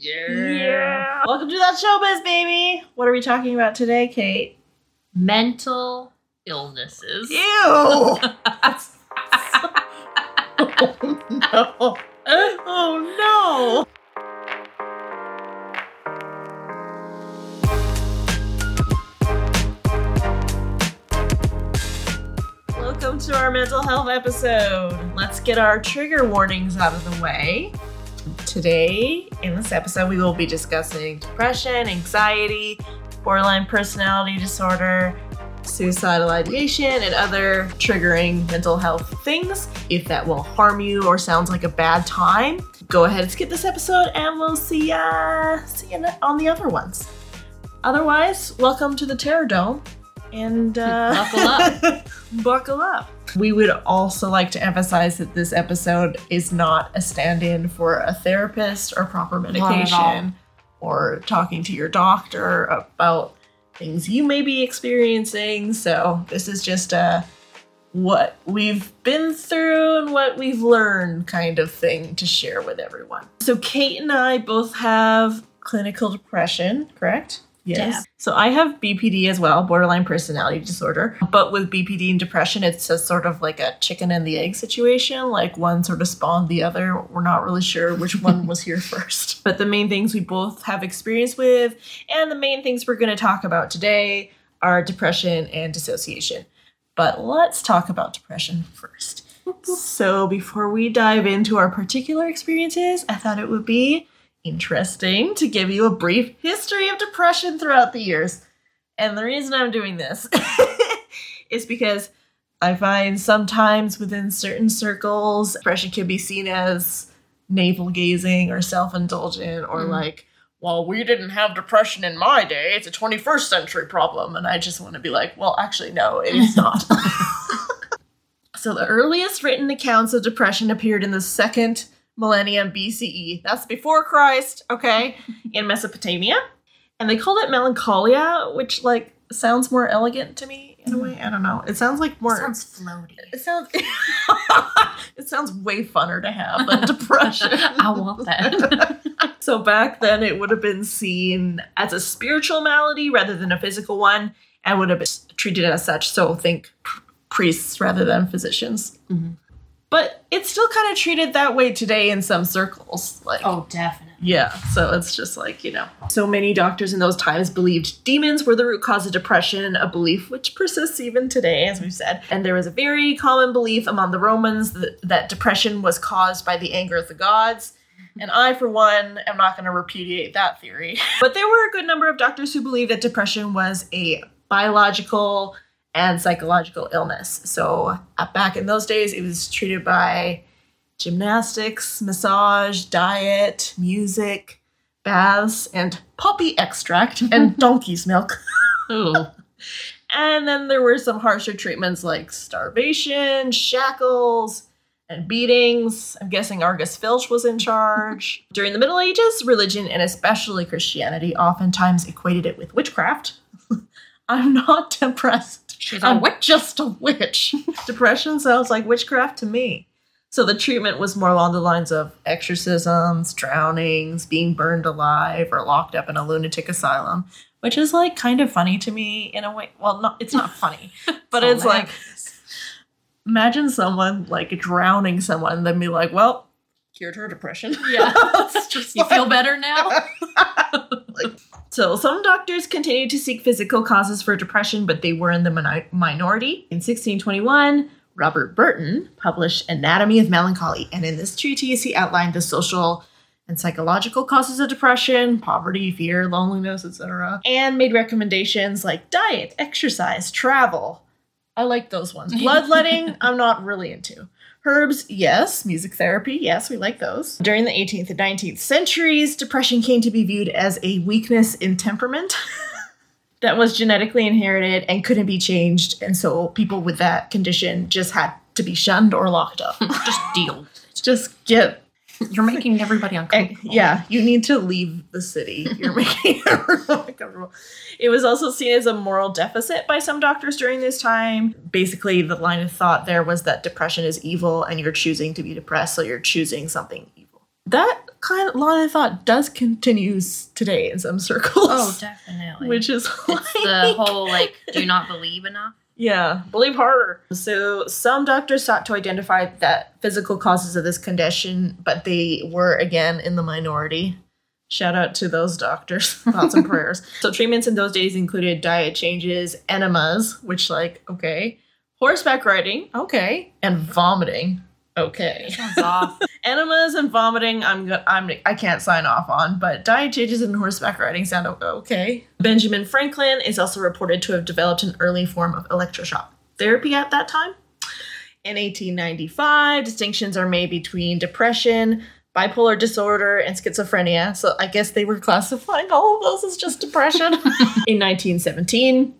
Yeah. Welcome to that showbiz, baby. What are we talking about today, Kayte? Mental illnesses. Ew. oh no. Oh no. Welcome to our mental health episode. Let's get our trigger warnings out of the way. Today, in this episode, we will be discussing depression, anxiety, borderline personality disorder, suicidal ideation, and other triggering mental health things. If that will harm you or sounds like a bad time, go ahead and skip this episode and we'll see ya, see ya on the other ones. Otherwise, welcome to the Terror Dome and uh, Buckle up. buckle up. We would also like to emphasize that this episode is not a stand in for a therapist or proper Not at all. medication or talking to your doctor about things you may be experiencing. So, this is just a what we've been through and what we've learned kind of thing to share with everyone. So, Kayte and I both have clinical depression, correct? Yeah. So I have BPD as well, borderline personality disorder. But with BPD and depression, it's a sort of like a chicken and the egg situation. Like one sort of spawned the other. We're not really sure which one was here first. But the main things we both have experience with, and the main things we're going to talk about today are depression and dissociation. But let's talk about depression first. So before we dive into our particular experiences, I thought it would be interesting to give you a brief history of depression throughout the years. And the reason I'm doing this is because I find sometimes within certain circles, depression can be seen as navel gazing or self indulgent or Mm. like, well, we didn't have depression in my day. It's a 21st century problem. And I just want to be like, well, actually, no, it is not. so the earliest written accounts of depression appeared in the second millennium BCE. That's before Christ, okay, in Mesopotamia. And they called it melancholia, which like sounds more elegant to me in a way. I don't know. It sounds like more It Sounds floaty. it sounds it sounds way funner to have than depression. I want that. so back then it would have been seen as a spiritual malady rather than a physical one and would have been treated as such. So think priests rather than physicians. Mhm. But it's still kind of treated that way today in some circles. Like oh, definitely. yeah, so it's just like, you know. So many doctors in those times believed demons were the root cause of depression, a belief which persists even today, as we've said. And there was a very common belief among the Romans that, that depression was caused by the anger of the gods. Mm-hmm. And I, for one, am not going to repudiate that theory. But there were a good number of doctors who believed that depression was a biological and psychological illness. So uh, back in those days, it was treated by gymnastics, massage, diet, music, baths, and poppy extract and donkey's milk. And then there were some harsher treatments like starvation, shackles, and beatings. I'm guessing Argus Filch was in charge. During the Middle Ages, religion and especially Christianity oftentimes equated it with witchcraft. I'm not depressed. She's a I'm witch. just a witch. Depression sounds like witchcraft to me. So the treatment was more along the lines of exorcisms, drownings, being burned alive, or locked up in a lunatic asylum, which is like kind of funny to me in a way. Well, not it's not funny, but it's like imagine someone like drowning someone and then be like, well, cured her depression. Yeah. it's just You like- feel better now? So, some doctors continued to seek physical causes for depression, but they were in the minority. In 1621, Robert Burton published Anatomy of Melancholy, and in this treatise, he outlined the social and psychological causes of depression, poverty, fear, loneliness, etc., and made recommendations like diet, exercise, travel. I like those ones. Bloodletting, I'm not really into. Herbs, yes. Music therapy, yes, we like those. During the 18th and 19th centuries, depression came to be viewed as a weakness in temperament that was genetically inherited and couldn't be changed. And so people with that condition just had to be shunned or locked up. Just deal. just get, You're making everybody and, uncomfortable. yeah, you need to leave the city. You're making everyone uncomfortable. It was also seen as a moral deficit by some doctors during this time. Basically, the line of thought there was that depression is evil and you're choosing to be depressed, so you're choosing something evil. That kind of line of thought does continues today in some circles. Oh, definitely. which is it's like, the whole like, do not believe enough. Yeah, believe harder. So some doctors sought to identify that physical causes of this condition, but they were again in the minority. Shout out to those doctors. Thoughts and prayers. So treatments in those days included diet changes, enemas, which like okay, horseback riding, okay, and vomiting, okay. Sounds off. Enemas and vomiting, I'm go- I'm I can't sign off on, but diet changes and horseback riding sound okay. Benjamin Franklin is also reported to have developed an early form of electroshock therapy at that time. In 1895, distinctions are made between depression, bipolar disorder, and schizophrenia. So I guess they were classifying all of those as just depression. In 1917,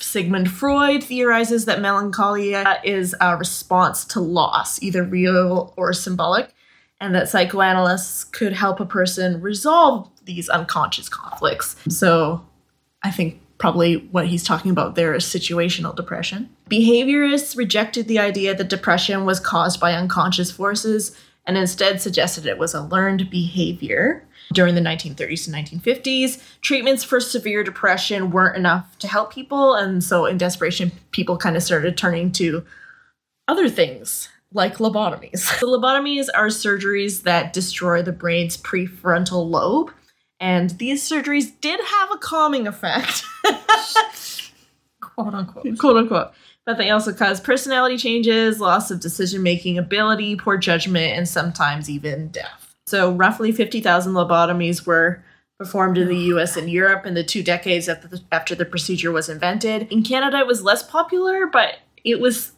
Sigmund Freud theorizes that melancholia is a response to loss, either real or symbolic, and that psychoanalysts could help a person resolve these unconscious conflicts. So I think probably what he's talking about there is situational depression. Behaviorists rejected the idea that depression was caused by unconscious forces and instead suggested it was a learned behavior. During the 1930s and 1950s, treatments for severe depression weren't enough to help people, and so in desperation, people kind of started turning to other things like lobotomies. So lobotomies are surgeries that destroy the brain's prefrontal lobe, and these surgeries did have a calming effect. Quote unquote. quote unquote. But they also cause personality changes, loss of decision making ability, poor judgment, and sometimes even death. So, roughly 50,000 lobotomies were performed in the US and Europe in the two decades after the, after the procedure was invented. In Canada, it was less popular, but it was.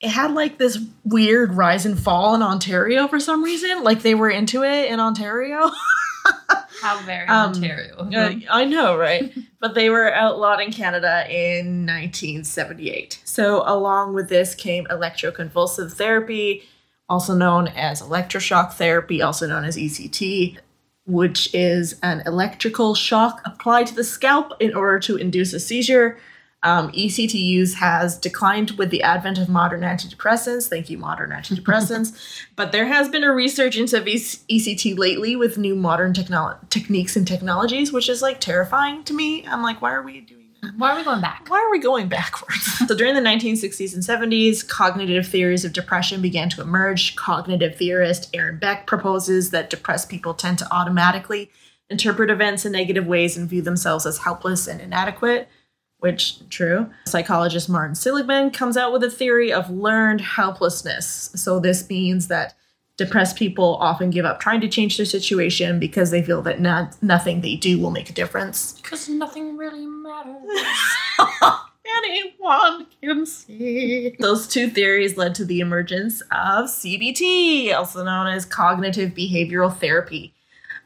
It had like this weird rise and fall in Ontario for some reason. Like they were into it in Ontario. How very Um, Ontario. Uh, I know, right? but they were outlawed in Canada in 1978. So, along with this came electroconvulsive therapy, also known as electroshock therapy, also known as ECT, which is an electrical shock applied to the scalp in order to induce a seizure. Um, ECT use has declined with the advent of modern antidepressants. Thank you, modern antidepressants. but there has been a resurgence of ECT lately with new modern technolo- techniques and technologies, which is like terrifying to me. I'm like, why are we doing? Why are we going back? Why are we going backwards? so during the 1960s and 70s, cognitive theories of depression began to emerge. Cognitive theorist Aaron Beck proposes that depressed people tend to automatically interpret events in negative ways and view themselves as helpless and inadequate, which true. Psychologist Martin Seligman comes out with a theory of learned helplessness. So this means that depressed people often give up trying to change their situation because they feel that not, nothing they do will make a difference. Because nothing really matters. Anyone can see. Those two theories led to the emergence of CBT, also known as cognitive behavioral therapy,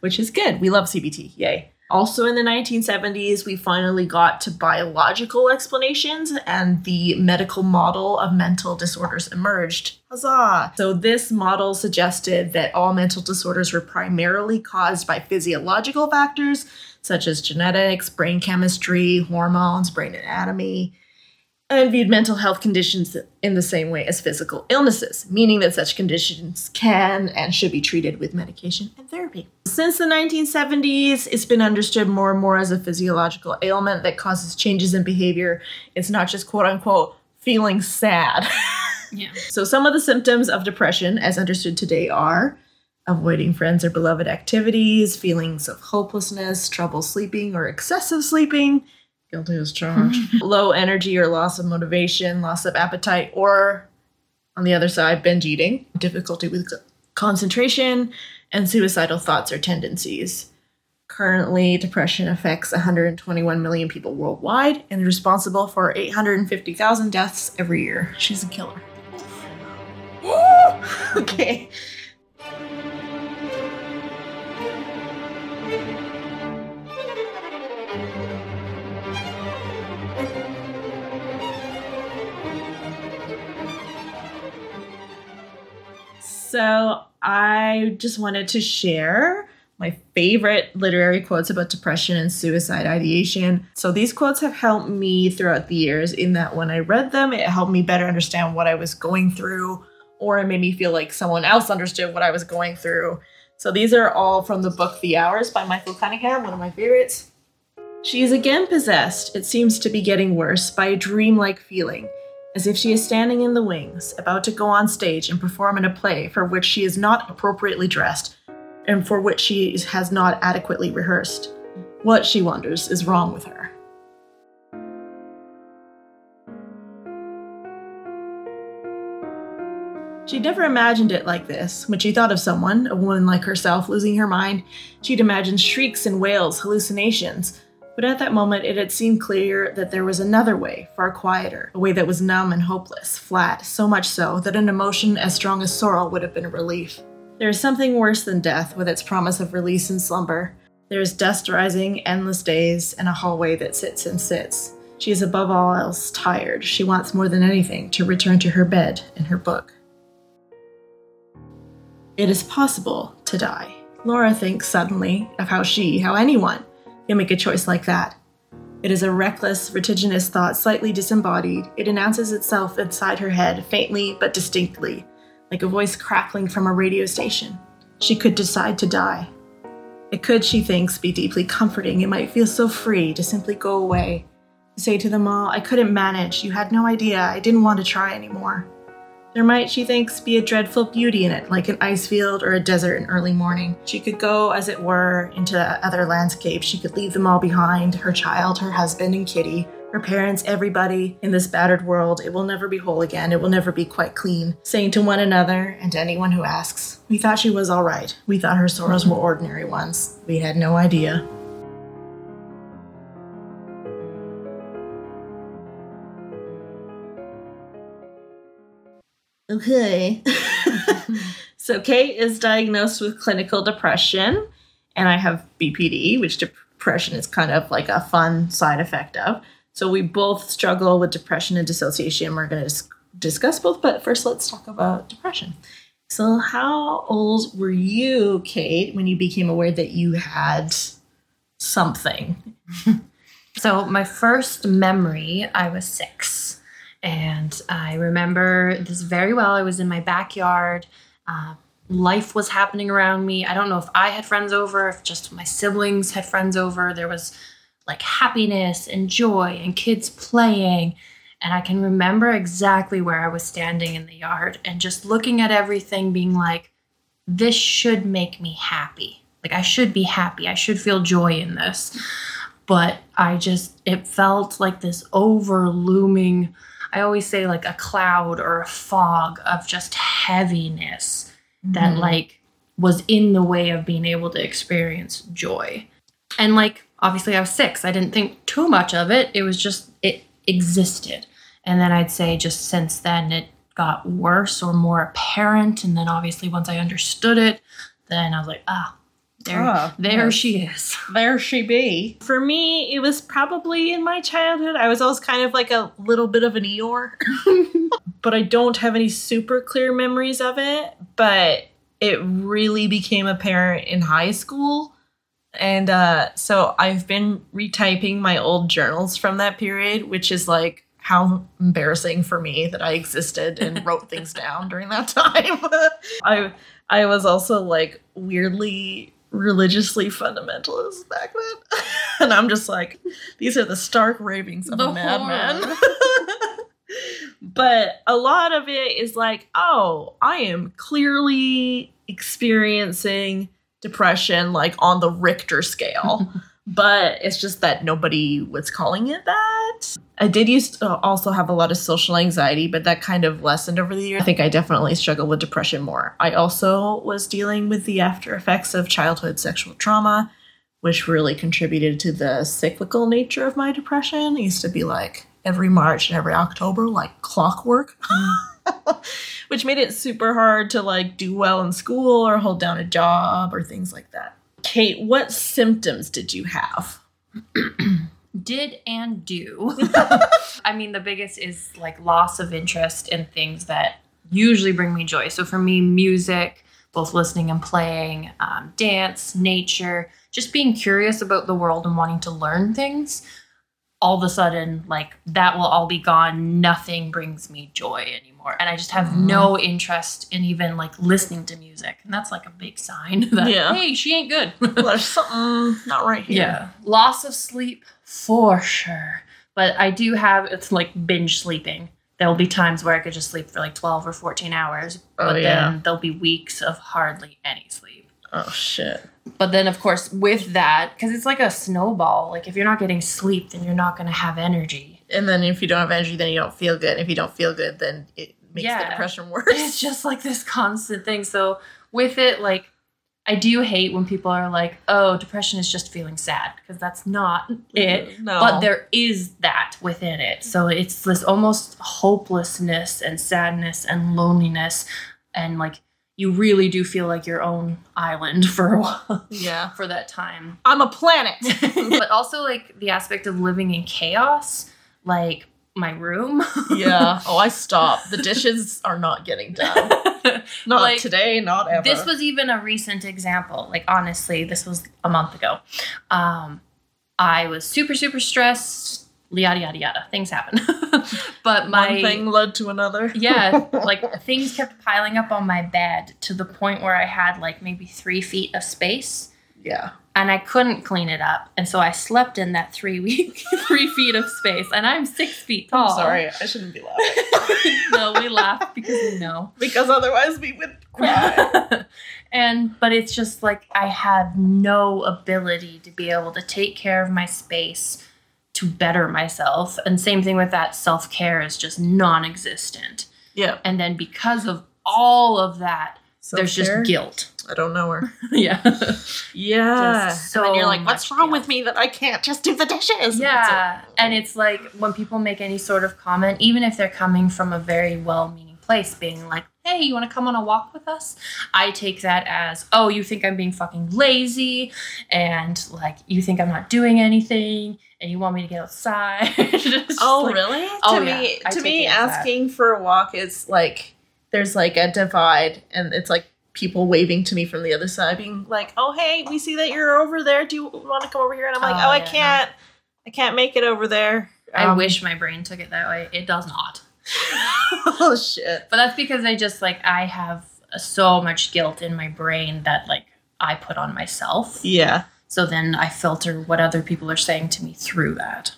which is good. We love CBT. Yay. Also in the 1970s, we finally got to biological explanations and the medical model of mental disorders emerged. Huzzah! So, this model suggested that all mental disorders were primarily caused by physiological factors such as genetics, brain chemistry, hormones, brain anatomy, and viewed mental health conditions in the same way as physical illnesses, meaning that such conditions can and should be treated with medication and therapy. Since the 1970s, it's been understood more and more as a physiological ailment that causes changes in behavior. It's not just quote unquote feeling sad. Yeah. So, some of the symptoms of depression, as understood today, are avoiding friends or beloved activities, feelings of hopelessness, trouble sleeping or excessive sleeping, guilty as charged, low energy or loss of motivation, loss of appetite, or on the other side, binge eating, difficulty with concentration, and suicidal thoughts or tendencies. Currently, depression affects 121 million people worldwide and is responsible for 850,000 deaths every year. She's a killer. okay. So, I just wanted to share my favorite literary quotes about depression and suicide ideation. So, these quotes have helped me throughout the years, in that when I read them, it helped me better understand what I was going through, or it made me feel like someone else understood what I was going through. So these are all from the book The Hours by Michael Cunningham, one of my favorites. She is again possessed, it seems to be getting worse, by a dreamlike feeling, as if she is standing in the wings, about to go on stage and perform in a play for which she is not appropriately dressed and for which she has not adequately rehearsed. What, she wonders, is wrong with her? She'd never imagined it like this. When she thought of someone, a woman like herself, losing her mind, she'd imagined shrieks and wails, hallucinations. But at that moment, it had seemed clear that there was another way, far quieter, a way that was numb and hopeless, flat, so much so that an emotion as strong as sorrow would have been a relief. There is something worse than death with its promise of release and slumber. There is dust rising, endless days, and a hallway that sits and sits. She is above all else tired. She wants more than anything to return to her bed and her book. It is possible to die. Laura thinks suddenly of how she, how anyone, can make a choice like that. It is a reckless, vertiginous thought, slightly disembodied. It announces itself inside her head, faintly but distinctly, like a voice crackling from a radio station. She could decide to die. It could, she thinks, be deeply comforting. It might feel so free to simply go away. Say to them all, I couldn't manage, you had no idea, I didn't want to try anymore. There might, she thinks, be a dreadful beauty in it, like an ice field or a desert in early morning. She could go, as it were, into other landscapes. She could leave them all behind her child, her husband, and Kitty, her parents, everybody in this battered world. It will never be whole again. It will never be quite clean. Saying to one another and to anyone who asks, We thought she was all right. We thought her sorrows were ordinary ones. We had no idea. Okay. so Kayte is diagnosed with clinical depression, and I have BPD, which depression is kind of like a fun side effect of. So we both struggle with depression and dissociation. We're going to dis- discuss both, but first let's talk about depression. So, how old were you, Kayte, when you became aware that you had something? so, my first memory, I was six. And I remember this very well. I was in my backyard. Uh, life was happening around me. I don't know if I had friends over, if just my siblings had friends over. There was like happiness and joy and kids playing. And I can remember exactly where I was standing in the yard and just looking at everything, being like, this should make me happy. Like, I should be happy. I should feel joy in this. But I just, it felt like this over looming I always say like a cloud or a fog of just heaviness mm-hmm. that like was in the way of being able to experience joy. And like obviously I was 6. I didn't think too much of it. It was just it existed. And then I'd say just since then it got worse or more apparent and then obviously once I understood it, then I was like, ah, there, oh, there yes. she is. There she be. For me, it was probably in my childhood. I was always kind of like a little bit of an Eeyore, but I don't have any super clear memories of it. But it really became apparent in high school. And uh, so I've been retyping my old journals from that period, which is like how embarrassing for me that I existed and wrote things down during that time. I I was also like weirdly religiously fundamentalist back then. and I'm just like, these are the stark ravings of the a madman. but a lot of it is like, oh, I am clearly experiencing depression like on the Richter scale. but it's just that nobody was calling it that. I did used to also have a lot of social anxiety, but that kind of lessened over the years. I think I definitely struggled with depression more. I also was dealing with the after effects of childhood sexual trauma, which really contributed to the cyclical nature of my depression. It used to be like every March and every October, like clockwork. which made it super hard to like do well in school or hold down a job or things like that. Kayte, what symptoms did you have? did and do. I mean, the biggest is like loss of interest in things that usually bring me joy. So for me, music, both listening and playing, um, dance, nature, just being curious about the world and wanting to learn things. all of a sudden like that will all be gone nothing brings me joy anymore and i just have Mhm. no interest in even like listening to music and that's like a big sign that Yeah. hey she ain't good Well, there's something not right here. yeah loss of sleep for sure but i do have it's like binge sleeping there'll be times where i could just sleep for like 12 or 14 hours Oh, but yeah. then there'll be weeks of hardly any sleep Oh shit. but then, of course, with that, because it's like a snowball. Like if you're not getting sleep, then you're not going to have energy. And then if you don't have energy, then you don't feel good. If you don't feel good, then it makes the Yeah. depression worse. It's just like this constant thing. So with it, like I do hate when people are like, "Oh, depression is just feeling sad," because that's not it. No. But there is that within it. So it's this almost hopelessness and sadness and loneliness, and like you really do feel like your own island for a while yeah. for that time. I'm a planet. but also like the aspect of living in chaos, like my room. yeah. Oh, I stopped. The dishes are not getting done. Not Like, today, not ever. this was even a recent example. Like honestly, this was a month ago. Um, I was super super stressed. Yada yada yada. Things happen, but my one thing led to another. yeah, like things kept piling up on my bed to the point where I had like maybe three feet of space. yeah. And I couldn't clean it up. And so I slept in that three week, three feet of space. And I'm six feet tall. I'm sorry. I shouldn't be laughing. no, we laugh because we know. because otherwise we would cry. and but it's just like I had no ability to be able to take care of my space to better myself. And same thing with that self care is just non existent. yeah. And then because of all of that, there's Self-care? just guilt. I don't know her. yeah. Yeah. Just and then you're like, what's wrong guilt. with me that I can't just do the dishes? Yeah. And it's like when people make any sort of comment, even if they're coming from a very well meaning place, being like, hey, you want to come on a walk with us? I take that as, oh, you think I'm being fucking lazy and like you think I'm not doing anything and you want me to get outside. Oh, like- really? Oh, to yeah. me, I to me, it as that. asking for a walk is like there's like a divide, and it's like people waving to me from the other side, being like, "Oh, hey, we see that you're over there. Do you want to come over here?" And I'm like, Oh, "Oh, I can't. I can't make it over there." I Um, wish my brain took it that way. It does not. oh shit. But that's because I just like, I have so much guilt in my brain that like I put on myself. Yeah. So then I filter what other people are saying to me through that.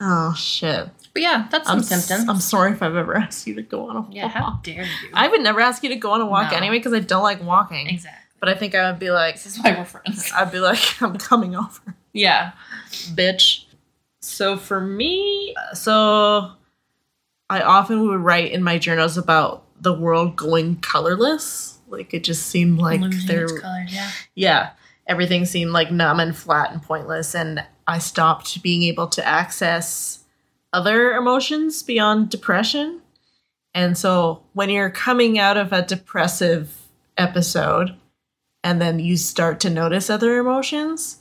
Oh shit. But yeah, that's some I'm s- symptoms. I'm sorry if I've ever asked you to go on a walk. yeah, how dare you? I would never ask you to go on a walk No. anyway because I don't like walking. exactly. But I think I would be like, This is why we're friends. I'd be like, I'm coming over. Yeah. bitch. So for me, so I often would write in my journals about the world going colorless. Like it just seemed like there, its colors, yeah. yeah, everything seemed like numb and flat and pointless, and I stopped being able to access other emotions beyond depression. And so when you're coming out of a depressive episode and then you start to notice other emotions,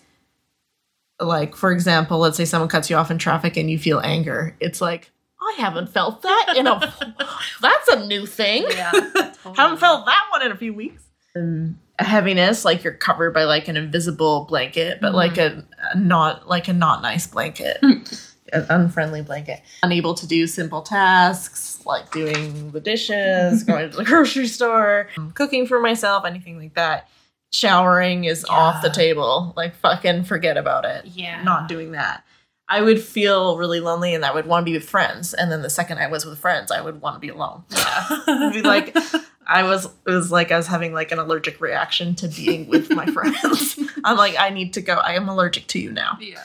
like for example, let's say someone cuts you off in traffic and you feel anger, it's like, I haven't felt that in a that's a new thing. Yeah. haven't felt that one in a few weeks. And a heaviness, like you're covered by like an invisible blanket, but mm-hmm. like a, a not like a not nice blanket, an unfriendly blanket. Unable to do simple tasks like doing the dishes, going to the grocery store, cooking for myself, anything like that. Showering is off the table. Like fucking forget about it. Yeah. Not doing that. I would feel really lonely and I would want to be with friends. And then the second I was with friends, I would want to be alone. Yeah. It'd be like I was it was like I was having like an allergic reaction to being with my friends. I'm like I need to go. I am allergic to you now. yeah.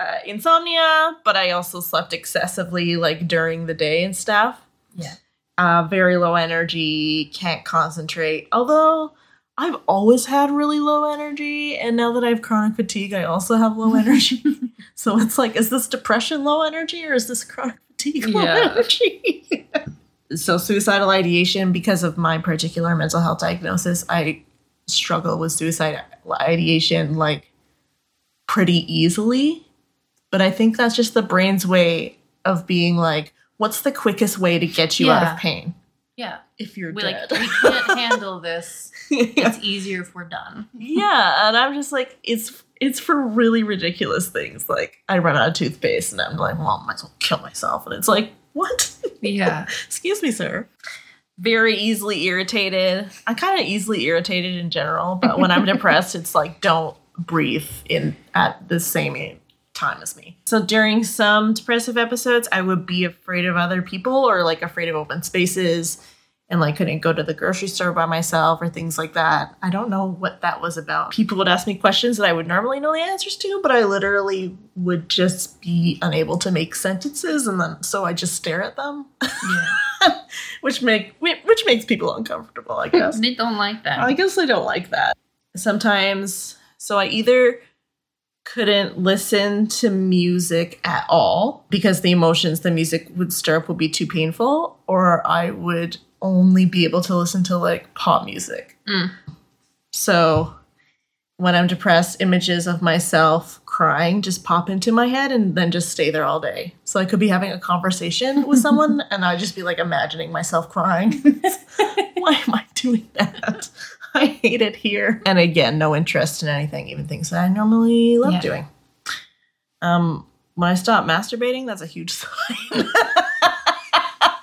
Uh, insomnia, but I also slept excessively like during the day and stuff. Yeah. Uh, very low energy, can't concentrate. Although I've always had really low energy, and now that I have chronic fatigue, I also have low energy. so it's like, is this depression low energy or is this chronic fatigue low Yeah. energy? so suicidal ideation, because of my particular mental health diagnosis, I struggle with suicide ideation like pretty easily. But I think that's just the brain's way of being like, what's the quickest way to get you out of pain? Yeah. if you're We dead. like we can't handle this. It's easier if we're done. yeah, and I'm just like, it's it's for really ridiculous things. Like I run out of toothpaste, and I'm like, well, I might as well kill myself. And it's like, what? Yeah. Excuse me, sir. Very easily irritated. I'm kind of easily irritated in general, but when I'm depressed, it's like don't breathe in at the same time as me. So during some depressive episodes, I would be afraid of other people or like afraid of open spaces and like couldn't go to the grocery store by myself or things like that. I don't know what that was about. People would ask me questions that I would normally know the answers to, but I literally would just be unable to make sentences and then so I just stare at them, Yeah. which make which makes people uncomfortable, I guess. they don't like that. I guess they don't like that. Sometimes, so I either couldn't listen to music at all because the emotions the music would stir up would be too painful, or I would only be able to listen to like pop music. Mm. So when I'm depressed, images of myself crying just pop into my head and then just stay there all day. So I could be having a conversation with someone and I'd just be like imagining myself crying. Why am I doing that? I hate it here. And again, no interest in anything, even things that I normally love Yeah. doing. Um, when I stop masturbating, that's a huge sign.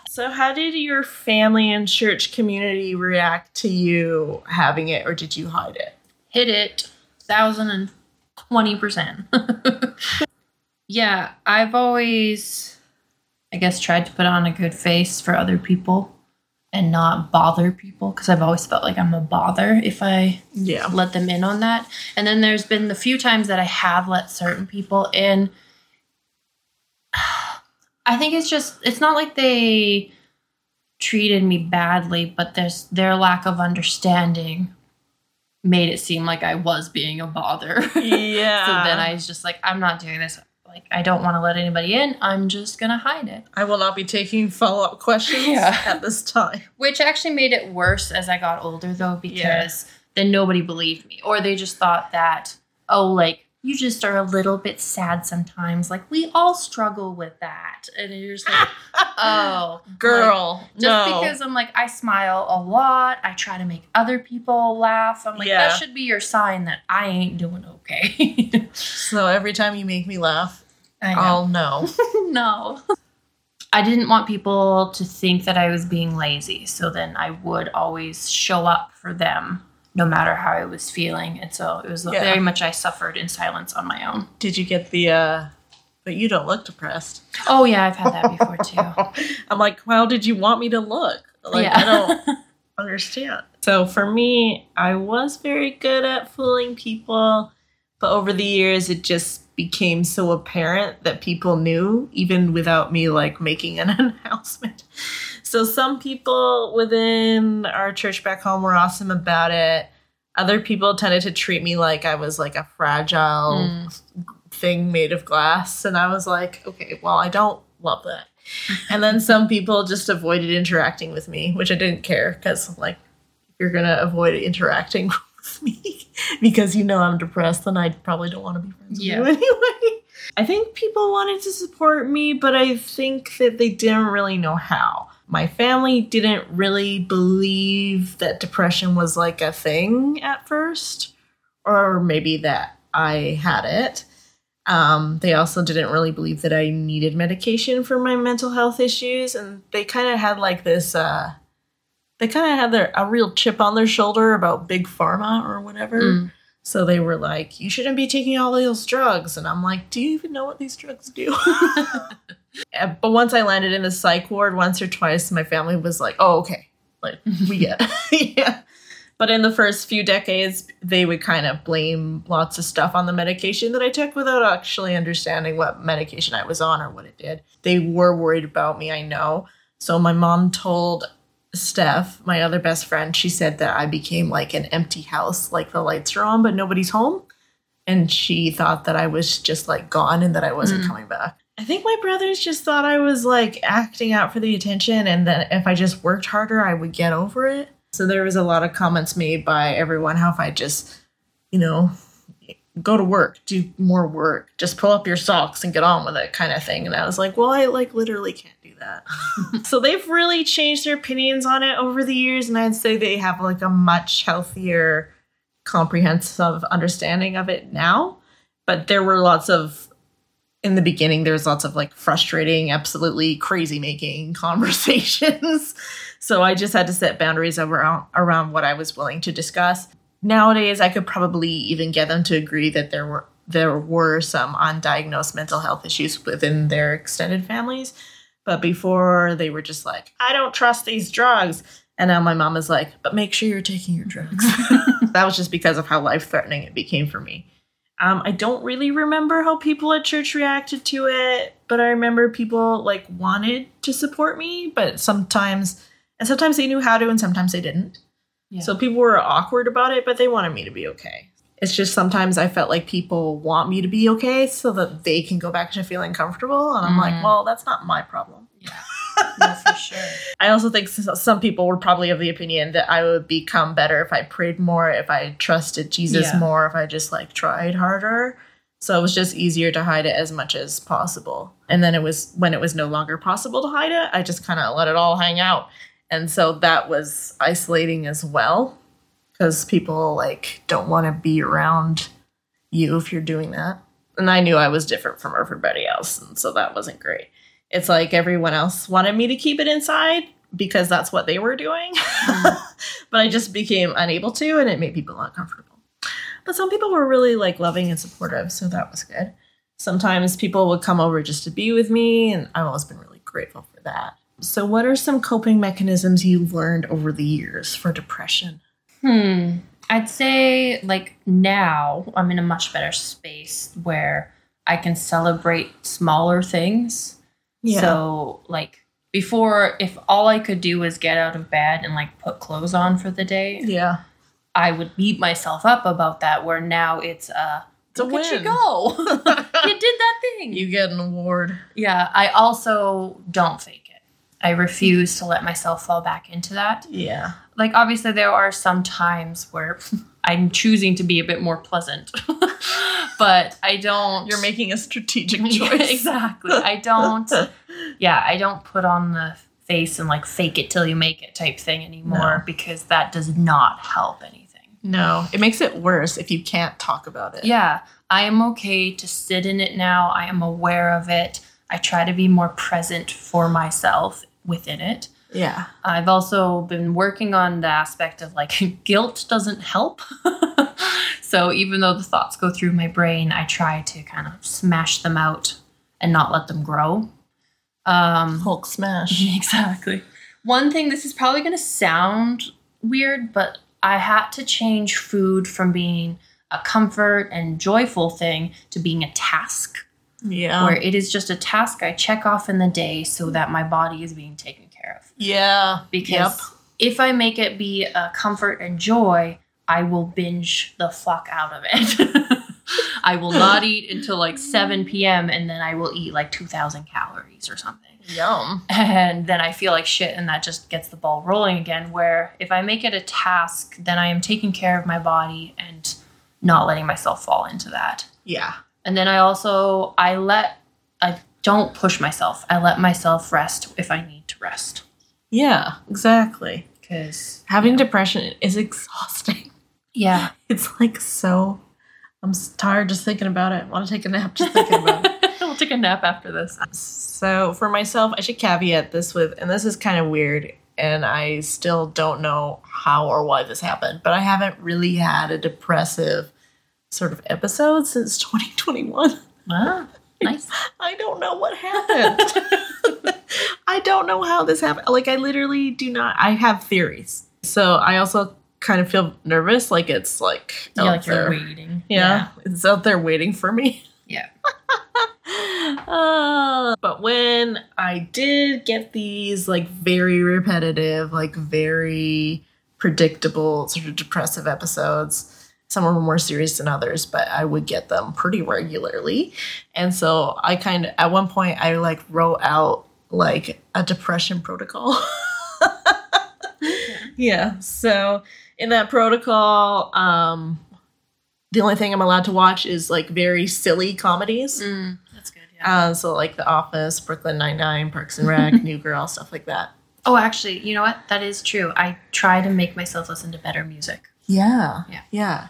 so, how did your family and church community react to you having it, or did you hide it? Hit it thousand and twenty percent. Yeah, I've always I guess tried to put on a good face for other people and not bother people because I've always felt like I'm a bother if I Yeah. let them in on that. And then there's been the few times that I have let certain people in. I think it's just it's not like they treated me badly, but there's their lack of understanding made it seem like I was being a bother. Yeah. so then I was just like, I'm not doing this. Like I don't want to let anybody in. I'm just gonna hide it. I will not be taking follow up questions Yeah. at this time. Which actually made it worse as I got older, though, because Yeah. then nobody believed me. Or they just thought that, oh, like, you just are a little bit sad sometimes. Like, we all struggle with that. And you're just like, oh, Girl, Just no. because I'm like, I smile a lot. I try to make other people laugh. I'm like, Yeah. that should be your sign that I ain't doing okay. so every time you make me laugh. I'll know. no. I didn't want people to think that I was being lazy. So then I would always show up for them no matter how I was feeling. And so it was Yeah. very much I suffered in silence on my own. Did you get the uh but you don't look depressed. Oh, yeah, I've had that before too. I'm like, how did you want me to look? Like yeah. I don't understand. So for me, I was very good at fooling people, but over the years it just became so apparent that people knew even without me like making an announcement. So some people within our church back home were awesome about it. Other people tended to treat me like I was like a fragile Mm. thing made of glass and I was like, okay, well, I don't love that. And then some people just avoided interacting with me, which I didn't care because, like, you're gonna avoid interacting me because you know I'm depressed, and I probably don't want to be friends with Yeah. you anyway. I think people wanted to support me, but I think that they didn't really know how. My family didn't really believe that depression was like a thing at first, or maybe that I had it. Um, they also didn't really believe that I needed medication for my mental health issues, and they kind of had like this. Uh, they kind of had their a real chip on their shoulder about big pharma or whatever. Mm. So they were like, "You shouldn't be taking all those drugs," and I'm like, "Do you even know what these drugs do?" Uh, but once I landed in the psych ward once or twice, my family was like, "Oh, okay, like we get." it." yeah. But in the first few decades, they would kind of blame lots of stuff on the medication that I took without actually understanding what medication I was on or what it did. They were worried about me, I know. So my mom told Steph, my other best friend, she said that I became like an empty house, like the lights are on, but nobody's home. And she thought that I was just like gone and that I wasn't Mm. coming back. I think my brothers just thought I was like acting out for the attention and that if I just worked harder, I would get over it. So there was a lot of comments made by everyone how if I just, you know, go to work, do more work, just pull up your socks and get on with it kind of thing. And I was like, well, I like literally can't that. so they've really changed their opinions on it over the years. And I'd say they have like a much healthier, comprehensive understanding of it now. But there were lots of, in the beginning, there was lots of like frustrating, absolutely crazy making conversations. so I just had to set boundaries around, uh, around what I was willing to discuss nowadays I could probably even get them to agree that there were there were some undiagnosed mental health issues within their extended families. But before they were just like, I don't trust these drugs. And now my mom is like, but make sure you're taking your drugs. that was just because of how life threatening it became for me. Um, I don't really remember how people at church reacted to it, but I remember people like wanted to support me, but sometimes, and sometimes they knew how to, and sometimes they didn't. Yeah. So people were awkward about it, but they wanted me to be okay. It's just sometimes I felt like people want me to be okay so that they can go back to feeling comfortable. And I'm mm. like, well, that's not my problem. Yeah. no, for sure. I also think some people were probably of the opinion that I would become better if I prayed more, if I trusted Jesus yeah. more, if I just like tried harder. So it was just easier to hide it as much as possible. And then it was when it was no longer possible to hide it, I just kind of let it all hang out. And so that was isolating as well because people like don't want to be around you if you're doing that. And I knew I was different from everybody else, and so that wasn't great. It's like everyone else wanted me to keep it inside because that's what they were doing. Mm. but I just became unable to and it made people uncomfortable. But some people were really like loving and supportive, so that was good. Sometimes people would come over just to be with me, and I've always been really grateful for that. So, what are some coping mechanisms you've learned over the years for depression? Hmm. I'd say, like, now I'm in a much better space where I can celebrate smaller things. Yeah. So, like, before, if all I could do was get out of bed and, like, put clothes on for the day, yeah, I would beat myself up about that. Where now it's, uh, it's Look at you go. you did that thing. You get an award. Yeah. I also don't fake it. I refuse to let myself fall back into that. Yeah. Like obviously there are some times where I'm choosing to be a bit more pleasant. but I don't You're making a strategic choice. exactly. I don't Yeah, I don't put on the face and like fake it till you make it type thing anymore no. because that does not help anything. No, it makes it worse if you can't talk about it. Yeah, I am okay to sit in it now. I am aware of it. I try to be more present for myself within it. Yeah. I've also been working on the aspect of like guilt doesn't help. so even though the thoughts go through my brain, I try to kind of smash them out and not let them grow. Um, Hulk smash. Exactly. One thing, this is probably going to sound weird, but I had to change food from being a comfort and joyful thing to being a task. Yeah. Where it is just a task I check off in the day so that my body is being taken care of. Yeah. Because yep. if I make it be a comfort and joy, I will binge the fuck out of it. I will not eat until like 7 p.m. and then I will eat like 2,000 calories or something. Yum. And then I feel like shit and that just gets the ball rolling again. Where if I make it a task, then I am taking care of my body and not letting myself fall into that. Yeah. And then I also I let don't push myself. I let myself rest if I need to rest. Yeah, exactly. Cuz having yeah. depression is exhausting. Yeah. It's like so I'm tired just thinking about it. I want to take a nap just thinking about it. we'll take a nap after this. So for myself, I should caveat this with, and this is kind of weird, and I still don't know how or why this happened, but I haven't really had a depressive sort of episode since 2021. Wow. Nice. I don't know what happened. I don't know how this happened. Like I literally do not I have theories. So I also kind of feel nervous like it's like yeah, like there. you're waiting. Yeah, yeah. It's out there waiting for me. Yeah. uh, but when I did get these like very repetitive, like very predictable sort of depressive episodes, some were more serious than others, but I would get them pretty regularly. And so I kind of, at one point, I like wrote out like a depression protocol. yeah. So in that protocol, um, The only thing I'm allowed to watch is like very silly comedies. Mm, that's good. Yeah. Uh, so like The Office, Brooklyn Nine Nine, Parks and Rec, New Girl, stuff like that. oh, actually, you know what? That is true. I try to make myself listen to better music. Yeah. Yeah. Yeah.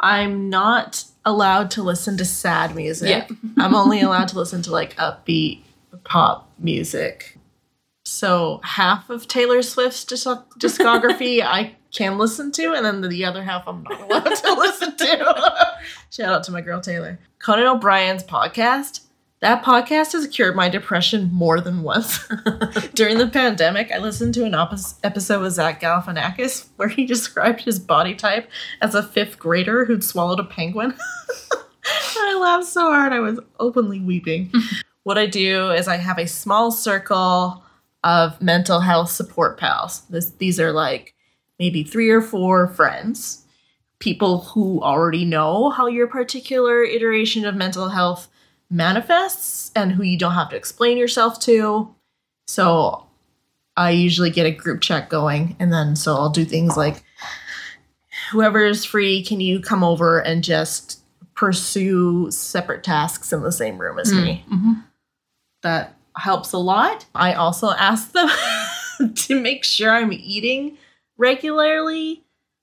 I'm not allowed to listen to sad music. Yeah. I'm only allowed to listen to like upbeat pop music. So half of Taylor Swift's discography I can listen to, and then the other half I'm not allowed to listen to. Shout out to my girl Taylor. Conan O'Brien's podcast. That podcast has cured my depression more than once. During the pandemic, I listened to an opos- episode with Zach Galifianakis where he described his body type as a fifth grader who'd swallowed a penguin. I laughed so hard I was openly weeping. what I do is I have a small circle of mental health support pals. This, these are like maybe three or four friends, people who already know how your particular iteration of mental health manifests and who you don't have to explain yourself to. So I usually get a group chat going, and then so I'll do things like whoever is free, can you come over and just pursue separate tasks in the same room as me? Mhm. That helps a lot. I also ask them to make sure I'm eating regularly.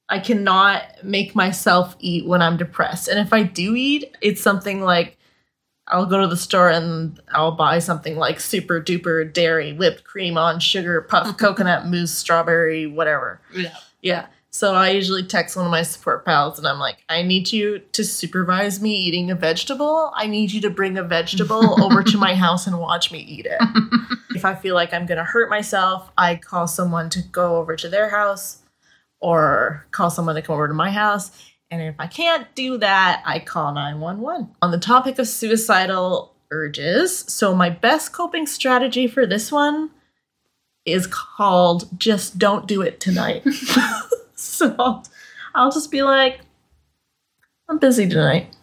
I cannot make myself eat when I'm depressed. And if I do eat, it's something like I'll go to the store and I'll buy something like super duper dairy, whipped cream on sugar, puff coconut mousse, strawberry, whatever. Yeah. Yeah. So I usually text one of my support pals and I'm like, I need you to supervise me eating a vegetable. I need you to bring a vegetable over to my house and watch me eat it. if I feel like I'm going to hurt myself, I call someone to go over to their house or call someone to come over to my house. And if I can't do that, I call 911. On the topic of suicidal urges, so my best coping strategy for this one is called just don't do it tonight. so I'll just be like, I'm busy tonight.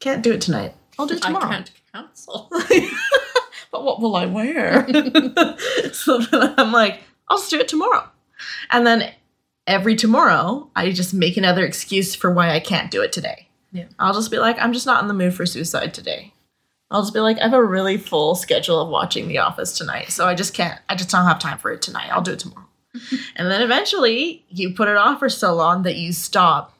Can't do it tonight. I'll do it tomorrow. I can't cancel. but what will I wear? so then I'm like, I'll just do it tomorrow. And then every tomorrow, I just make another excuse for why I can't do it today. Yeah. I'll just be like, I'm just not in the mood for suicide today. I'll just be like, I have a really full schedule of watching The Office tonight, so I just can't, I just don't have time for it tonight. I'll do it tomorrow. and then eventually, you put it off for so long that you stop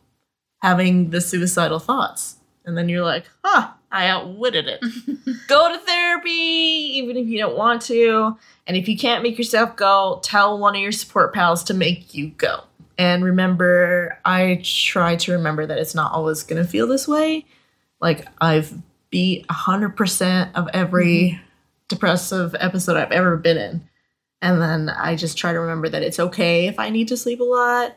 having the suicidal thoughts. And then you're like, huh, I outwitted it. go to therapy, even if you don't want to. And if you can't make yourself go, tell one of your support pals to make you go. And remember, I try to remember that it's not always going to feel this way. Like, I've beat 100% of every depressive episode I've ever been in. And then I just try to remember that it's okay if I need to sleep a lot.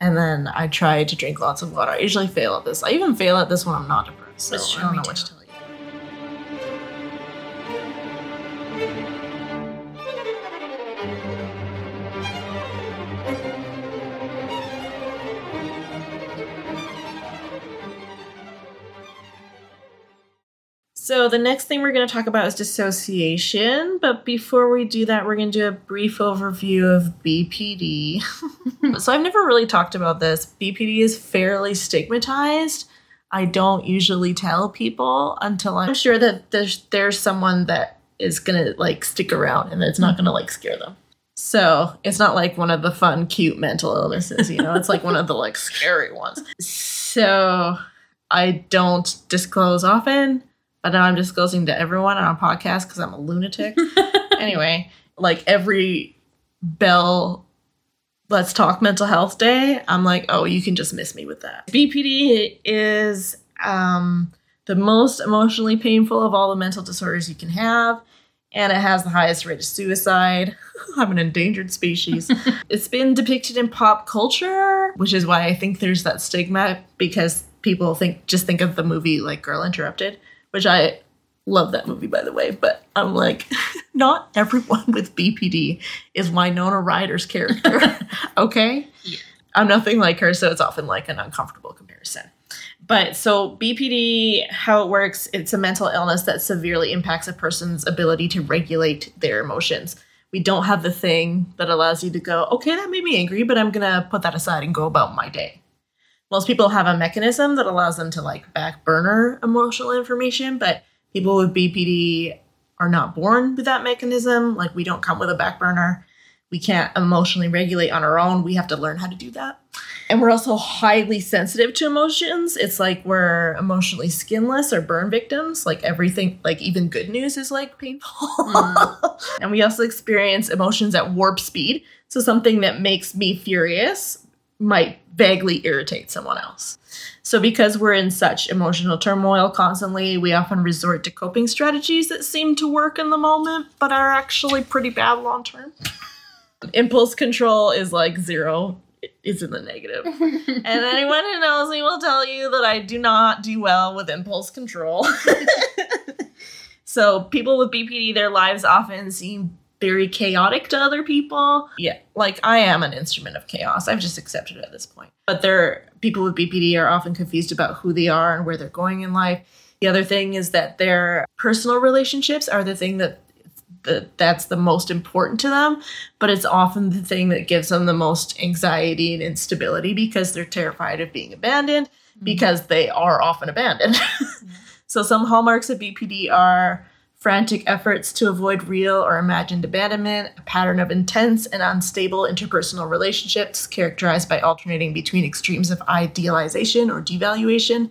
And then I try to drink lots of water. I usually fail at this. I even fail at this when I'm not depressed. So I don't know what to tell you. So the next thing we're going to talk about is dissociation, but before we do that, we're going to do a brief overview of BPD. so I've never really talked about this. BPD is fairly stigmatized. I don't usually tell people until I'm sure that there's there's someone that is going to like stick around and it's not going to like scare them. So, it's not like one of the fun cute mental illnesses, you know. It's like one of the like scary ones. So, I don't disclose often but now I'm disclosing to everyone on a podcast because I'm a lunatic. anyway, like every Bell Let's Talk Mental Health Day, I'm like, oh, you can just miss me with that. BPD is um, the most emotionally painful of all the mental disorders you can have, and it has the highest rate of suicide. I'm an endangered species. it's been depicted in pop culture, which is why I think there's that stigma because people think just think of the movie like Girl Interrupted which I love that movie by the way, but I'm like, not everyone with BPD is Winona Ryder's character. okay? Yeah. I'm nothing like her, so it's often like an uncomfortable comparison. But so BPD, how it works, it's a mental illness that severely impacts a person's ability to regulate their emotions. We don't have the thing that allows you to go, okay, that made me angry, but I'm gonna put that aside and go about my day. Most people have a mechanism that allows them to like back burner emotional information, but people with BPD are not born with that mechanism. Like we don't come with a back burner. We can't emotionally regulate on our own. We have to learn how to do that. And we're also highly sensitive to emotions. It's like we're emotionally skinless or burn victims. Like everything, like even good news is like painful. Mm. and we also experience emotions at warp speed. So something that makes me furious might vaguely irritate someone else. So, because we're in such emotional turmoil constantly, we often resort to coping strategies that seem to work in the moment, but are actually pretty bad long term. Impulse control is like zero, it's in the negative. and anyone who knows me will tell you that I do not do well with impulse control. so, people with BPD, their lives often seem very chaotic to other people. Yeah, like I am an instrument of chaos. I've just accepted it at this point. But there people with BPD are often confused about who they are and where they're going in life. The other thing is that their personal relationships are the thing that that that's the most important to them, but it's often the thing that gives them the most anxiety and instability because they're terrified of being abandoned mm-hmm. because they are often abandoned. so some hallmarks of BPD are frantic efforts to avoid real or imagined abandonment, a pattern of intense and unstable interpersonal relationships characterized by alternating between extremes of idealization or devaluation.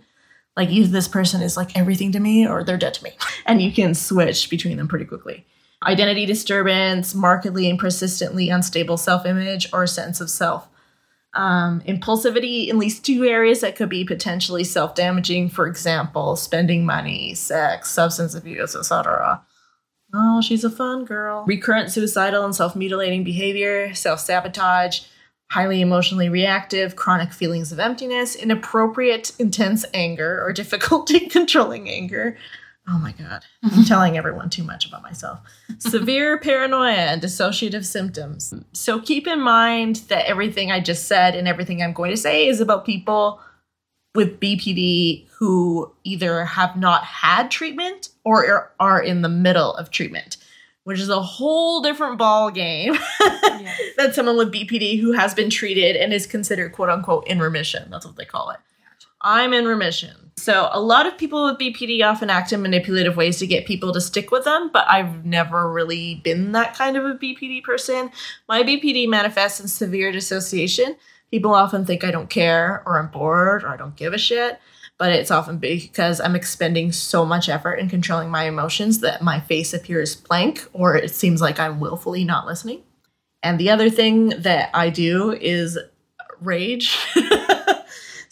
Like, either this person is like everything to me or they're dead to me. And you can switch between them pretty quickly. Identity disturbance, markedly and persistently unstable self image, or sense of self um, impulsivity in these two areas that could be potentially self-damaging for example spending money sex substance abuse etc oh she's a fun girl. Recurrent suicidal and self-mutilating behavior self-sabotage highly emotionally reactive chronic feelings of emptiness inappropriate intense anger or difficulty controlling anger Oh my God. I'm telling everyone too much about myself. Severe paranoia and dissociative symptoms. So keep in mind that everything I just said and everything I'm going to say is about people with BPD who either have not had treatment or are in the middle of treatment, which is a whole different ball game yes. than someone with BPD who has been treated and is considered quote unquote in remission. That's what they call it. I'm in remission. So a lot of people with BPD often act in manipulative ways to get people to stick with them, but I've never really been that kind of a BPD person. My BPD manifests in severe dissociation. People often think I don't care or I'm bored or I don't give a shit, but it's often because I'm expending so much effort in controlling my emotions that my face appears blank or it seems like I'm willfully not listening. And the other thing that I do is rage.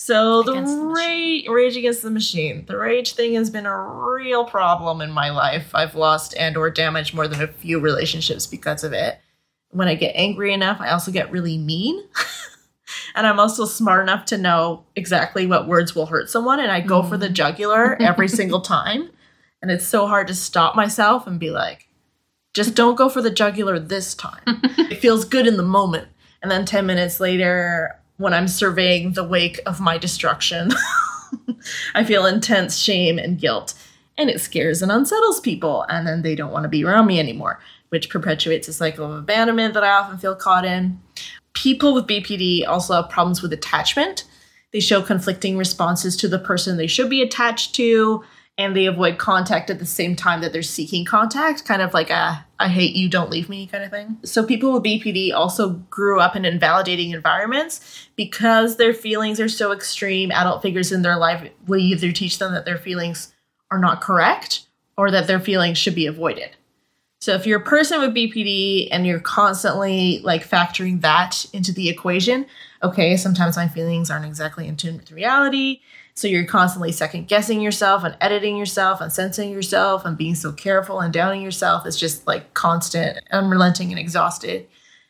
So the, the rage, rage against the machine. The rage thing has been a real problem in my life. I've lost and or damaged more than a few relationships because of it. When I get angry enough, I also get really mean. and I'm also smart enough to know exactly what words will hurt someone and I go mm. for the mm. jugular every single time. And it's so hard to stop myself and be like, just don't go for the jugular this time. it feels good in the moment. And then 10 minutes later, when I'm surveying the wake of my destruction. I feel intense shame and guilt, and it scares and unsettles people, and then they don't want to be around me anymore, which perpetuates a cycle of abandonment that I often feel caught in. People with BPD also have problems with attachment. They show conflicting responses to the person they should be attached to, and they avoid contact at the same time that they're seeking contact, kind of like a I hate you, don't leave me kind of thing. So people with BPD also grew up in invalidating environments because their feelings are so extreme. Adult figures in their life will either teach them that their feelings are not correct or that their feelings should be avoided. So if you're a person with BPD and you're constantly like factoring that into the equation, okay, sometimes my feelings aren't exactly in tune with reality so you're constantly second guessing yourself and editing yourself and sensing yourself and being so careful and downing yourself. It's just like constant, unrelenting, and exhausted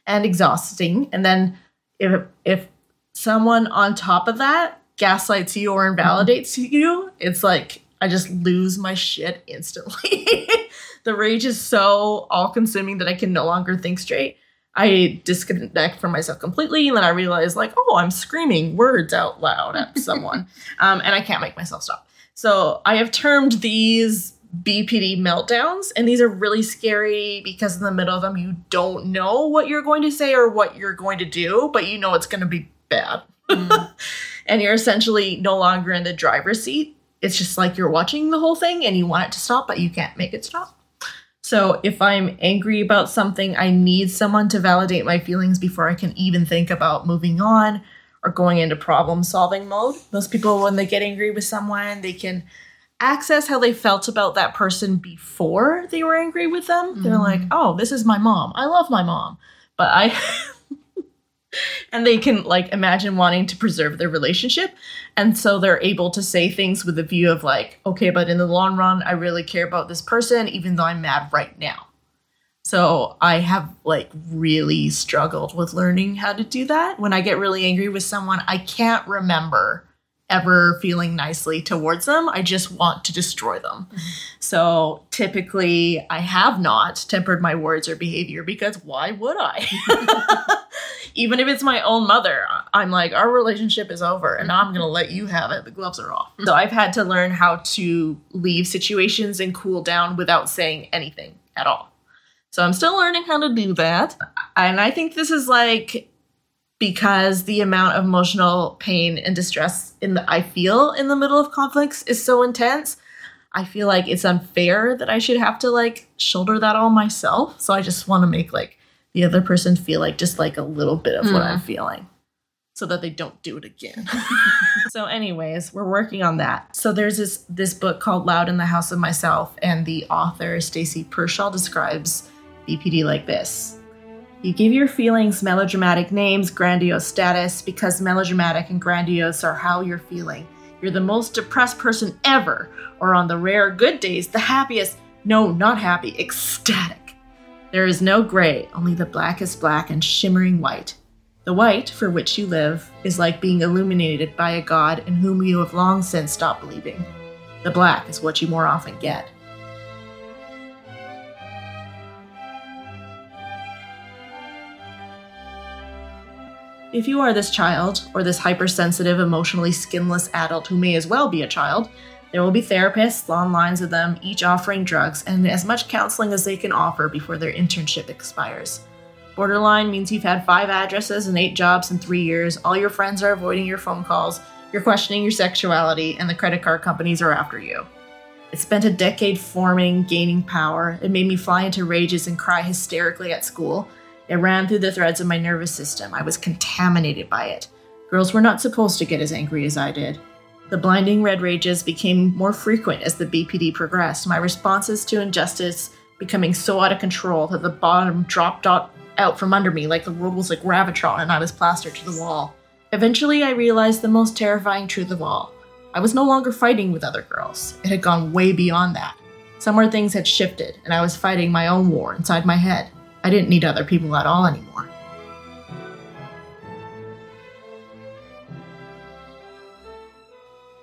and exhausting. And then if if someone on top of that gaslights you or invalidates you, it's like I just lose my shit instantly. the rage is so all consuming that I can no longer think straight. I disconnect from myself completely, and then I realize, like, oh, I'm screaming words out loud at someone, um, and I can't make myself stop. So I have termed these BPD meltdowns, and these are really scary because in the middle of them, you don't know what you're going to say or what you're going to do, but you know it's going to be bad. Mm. and you're essentially no longer in the driver's seat. It's just like you're watching the whole thing and you want it to stop, but you can't make it stop. So if I'm angry about something, I need someone to validate my feelings before I can even think about moving on or going into problem solving mode. Most people, when they get angry with someone, they can access how they felt about that person before they were angry with them. Mm-hmm. They're like, oh, this is my mom. I love my mom. But I. and they can like imagine wanting to preserve their relationship and so they're able to say things with the view of like okay but in the long run i really care about this person even though i'm mad right now so I have like really struggled with learning how to do that. When I get really angry with someone, I can't remember ever feeling nicely towards them. I just want to destroy them. Mm-hmm. So typically, I have not tempered my words or behavior because why would I? Even if it's my own mother, I'm like, our relationship is over and I'm going to let you have it. The gloves are off. So I've had to learn how to leave situations and cool down without saying anything at all. So I'm still learning how to do that. And I think this is like because the amount of emotional pain and distress in the I feel in the middle of conflicts is so intense. I feel like it's unfair that I should have to like shoulder that all myself. So I just want to make like the other person feel like just like a little bit of mm. what I'm mm. feeling so that they don't do it again. so anyways, we're working on that. So there's this this book called Loud in the House of Myself and the author Stacy Pershall describes BPD like this. You give your feelings melodramatic names, grandiose status, because melodramatic and grandiose are how you're feeling. You're the most depressed person ever, or on the rare good days, the happiest, no, not happy, ecstatic. There is no gray, only the blackest black and shimmering white. The white, for which you live, is like being illuminated by a God in whom you have long since stopped believing. The black is what you more often get. If you are this child, or this hypersensitive, emotionally skinless adult who may as well be a child, there will be therapists, long lines of them, each offering drugs and as much counseling as they can offer before their internship expires. Borderline means you've had five addresses and eight jobs in three years, all your friends are avoiding your phone calls, you're questioning your sexuality, and the credit card companies are after you. It spent a decade forming, gaining power. It made me fly into rages and cry hysterically at school it ran through the threads of my nervous system. I was contaminated by it. Girls were not supposed to get as angry as I did. The blinding red rages became more frequent as the BPD progressed, my responses to injustice becoming so out of control that the bottom dropped out, from under me like the world was a gravitron and I was plastered to the wall. Eventually, I realized the most terrifying truth of all. I was no longer fighting with other girls. It had gone way beyond that. Somewhere things had shifted, and I was fighting my own war inside my head. I didn't need other people at all anymore.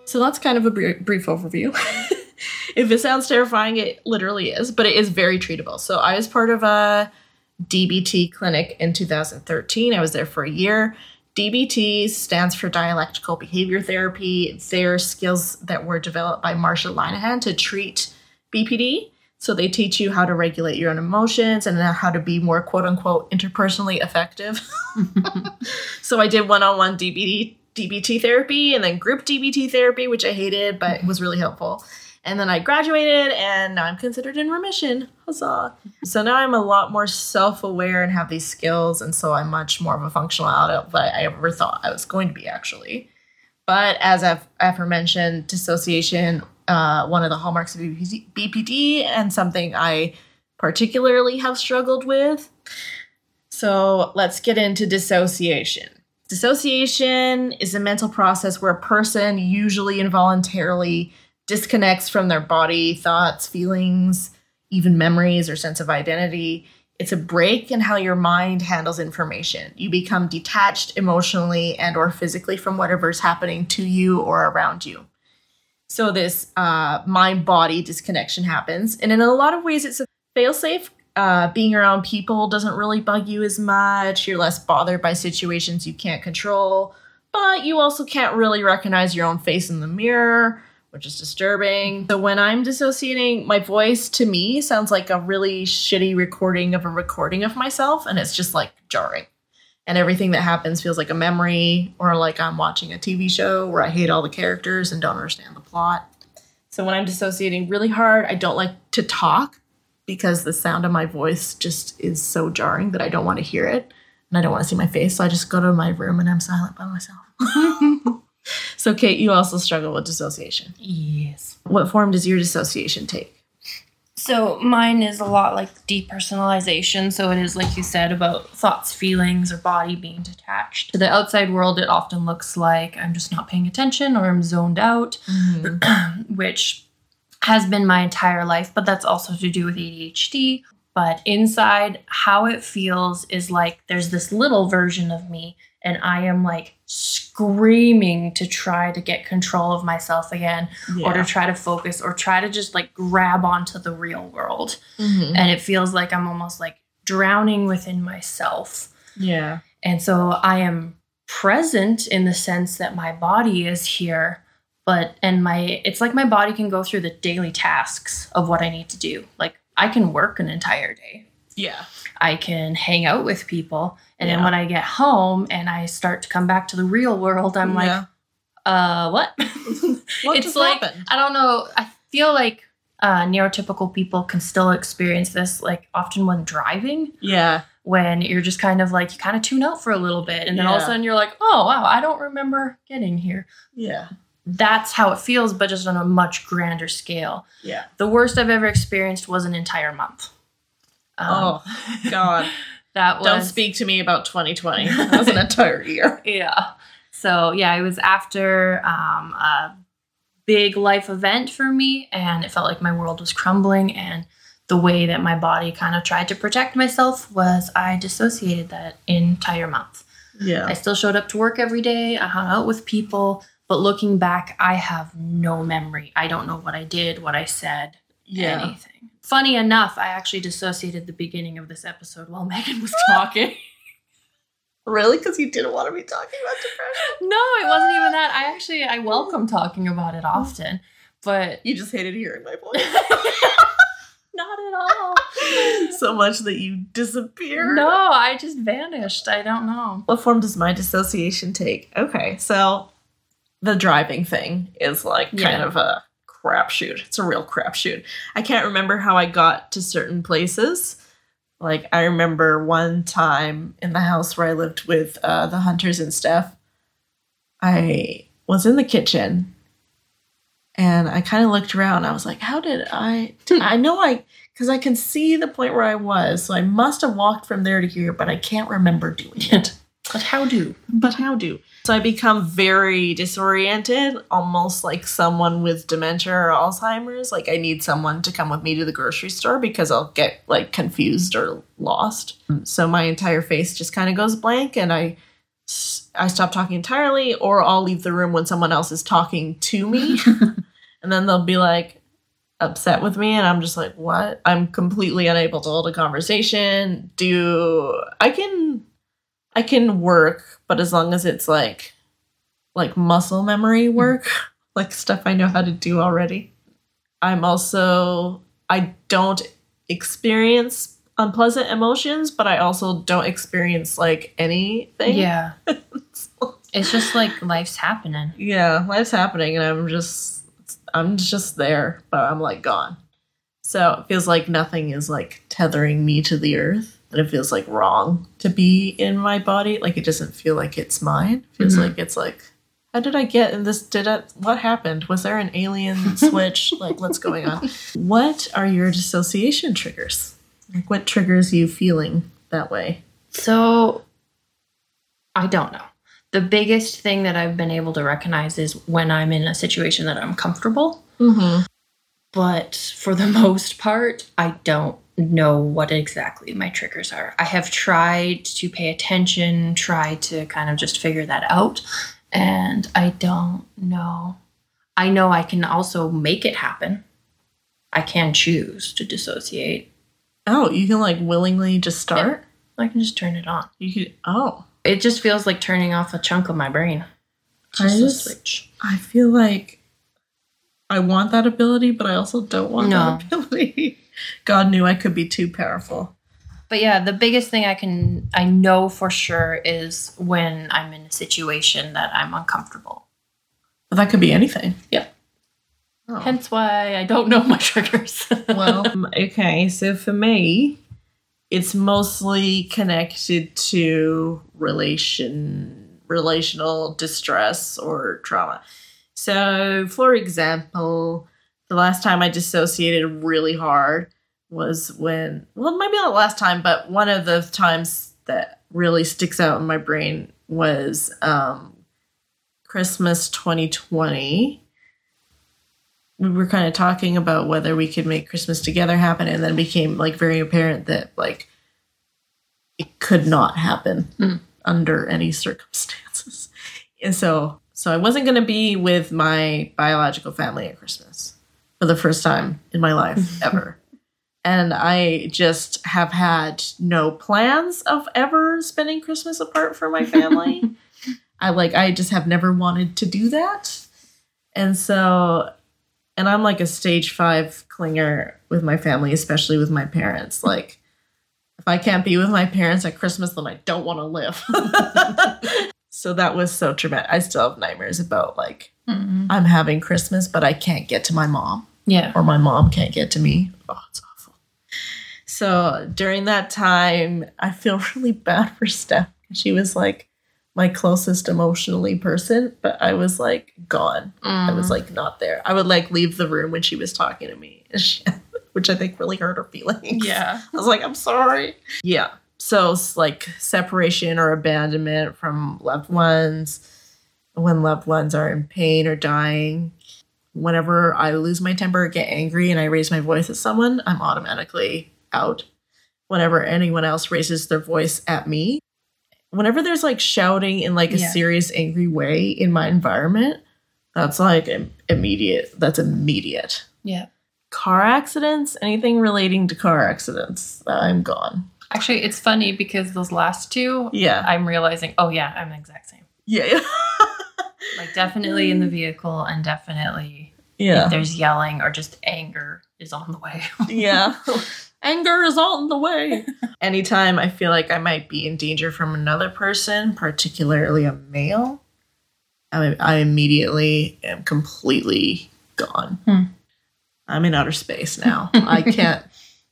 So that's kind of a brief overview. if it sounds terrifying, it literally is, but it is very treatable. So I was part of a DBT clinic in 2013. I was there for a year. DBT stands for dialectical behavior therapy. They're skills that were developed by Marsha Linehan to treat BPD. So they teach you how to regulate your own emotions and how to be more quote unquote interpersonally effective. so I did one-on-one DBT DBT therapy and then group DBT therapy, which I hated, but was really helpful. And then I graduated and now I'm considered in remission. Huzzah. So now I'm a lot more self aware and have these skills. And so I'm much more of a functional adult than I ever thought I was going to be, actually. But as I've aforementioned, dissociation uh, one of the hallmarks of BPD and something I particularly have struggled with. So let's get into dissociation. Dissociation is a mental process where a person, usually involuntarily, disconnects from their body, thoughts, feelings, even memories or sense of identity. It's a break in how your mind handles information. You become detached emotionally and or physically from whatever's happening to you or around you. So this uh, mind body disconnection happens, and in a lot of ways, it's a failsafe. Uh, being around people doesn't really bug you as much. You're less bothered by situations you can't control, but you also can't really recognize your own face in the mirror, which is disturbing. So when I'm dissociating, my voice to me sounds like a really shitty recording of a recording of myself, and it's just like jarring. And everything that happens feels like a memory or like I'm watching a TV show where I hate all the characters and don't understand the plot. So when I'm dissociating really hard, I don't like to talk because the sound of my voice just is so jarring that I don't want to hear it and I don't want to see my face. So I just go to my room and I'm silent by myself. so Kayte, you also struggle with dissociation. Yes. What form does your dissociation take? So mine is a lot like depersonalization. So it is like you said about thoughts, feelings, or body being detached. To the outside world, it often looks like I'm just not paying attention or I'm zoned out, mm-hmm. which has been my entire life, but that's also to do with ADHD. But inside, how it feels is like there's this little version of me, and I am like screaming to try to get control of myself again or to try to focus or try to just like grab onto the real world. Mhm. And it feels like I'm almost like drowning within myself. Yeah. And so I am present in the sense that my body is here, but and my it's like my body can go through the daily tasks of what I need to do. Like I can work an entire day. Yeah. I can hang out with people. And then when I get home and I start to come back to the real world, I'm like, uh, what? What it's just like happened? I don't know. I feel like uh, neurotypical people can still experience this, like often when driving, Yeah. when you're just kind of like you kind of tune out for a little bit, and then all of a sudden you're like, oh wow, I don't remember getting here. Yeah. That's how it feels, but just on a much grander scale. Yeah. The worst I've ever experienced was an entire month. Um, Oh God. that was Don't speak to me about 2020. That was an entire year. yeah. So yeah, it was after um, a big life event for me, and it felt like my world was crumbling. And the way that my body kind of tried to protect myself was I dissociated that entire month. Yeah. I still showed up to work every day. I hung out with people, but looking back, I have no memory. I don't know what I did, what I said, Yeah. anything. Funny enough, I actually dissociated the beginning of this episode while Megan was talking. Really? Because you didn't want to be talking about depression? No, it wasn't even that. I actually I welcome talking about it often, but You just hated hearing my voice not at all. so much that you disappeared. No, I just vanished. I don't know. What form does my dissociation take? Okay, so the driving thing is like kind of a crapshoot. It's a real crapshoot. I can't remember how I got to certain places. Like I remember one time in the house where I lived with uh, the hunters and stuff. I was in the kitchen, and I kind of looked around. I was like, "How did I? I know I." Because I can see the point where I was, so I must have walked from there to here, but I can't remember doing it. But how do? But how do? So I become very disoriented, almost like someone with dementia or Alzheimer's. Like I need someone to come with me to the grocery store because I'll get like confused or lost. So my entire face just kind of goes blank and I I stop talking entirely or I'll leave the room when someone else is talking to me. and then they'll be like upset with me and I'm just like, "What?" I'm completely unable to hold a conversation. Do I can I can work, but as long as it's like like muscle memory hmm. work, like stuff I know how to do already. I'm also I don't experience unpleasant emotions, but I also don't experience like anything. Yeah. It's just like life's happening. yeah, life's happening and I'm just I'm just there, but I'm like gone. So it feels like nothing is like tethering me to the earth. And it feels like wrong to be in my body. Like it doesn't feel like it's mine. It feels Mhm. like it's like, how did I get in this? Did I, what happened? Was there an alien switch? like what's going on? What are your dissociation triggers? Like what triggers you feeling that way? So I don't know. The biggest thing that I've been able to recognize is when I'm in a situation that I'm comfortable. Mm-hmm. But for the most part, I don't know what exactly my triggers are. I have tried to pay attention, tried to kind of just figure that out, and I don't know. I know I can also make it happen. I can choose to dissociate. Oh, you can like willingly just start? I can just turn it on. You could, oh. It just feels like turning off a chunk of my brain. I Just a just- switch. I feel like I want that ability, but I also don't want No. that ability. God knew I could be too powerful. But yeah, the biggest thing I can I know for sure is when I'm in a situation that I'm uncomfortable. But that could be anything. Yeah. Oh. Hence why I don't know my triggers. well, um, okay. So for me, it's mostly connected to relation, relational distress or trauma. So, for example, the last time I dissociated really hard was when, well, maybe not the last time, but one of the times that really sticks out in my brain was um, Christmas 2020. We were kind of talking about whether we could make Christmas together happen, and then became like very apparent that like it could not happen Mm. under any circumstances. And so, so I wasn't going to be with my biological family at Christmas for the first time in my life ever. And I just have had no plans of ever spending Christmas apart from my family. I like I just have never wanted to do that. And so and I'm like a stage 5 clinger with my family, especially with my parents. Like if I can't be with my parents at Christmas, then I don't want to live. so that was so traumatic. I still have nightmares about like Mhm. I'm having Christmas, but I can't get to my mom Yeah. or my mom can't get to me. Oh, it's awful. So during that time, I feel really bad for Steph. She was like my closest emotionally person, but I was like gone. I was mm. like not there. I would like leave the room when she was talking to me, which I think really hurt her feelings. yeah. I was like, I'm sorry. Yeah. So it's like separation or abandonment from loved ones, when loved ones are in pain or dying. Whenever I lose my temper, get angry, and I raise my voice at someone, I'm automatically out. Whenever anyone else raises their voice at me, whenever there's like shouting in like a Yeah. serious, angry way in my environment, that's like immediate. That's immediate Yeah. car accidents, anything relating to car accidents, I'm gone. Actually, it's funny because those last two, Yeah. I'm realizing, oh yeah, I'm the exact same. Yeah. Like definitely in the vehicle and definitely if yeah. there's yelling or just anger is on the way. Yeah. Anger is on the way. Anytime I feel like I might be in danger from another person, particularly a male, I, I immediately am completely gone. Hmm. I'm in outer space now. I can't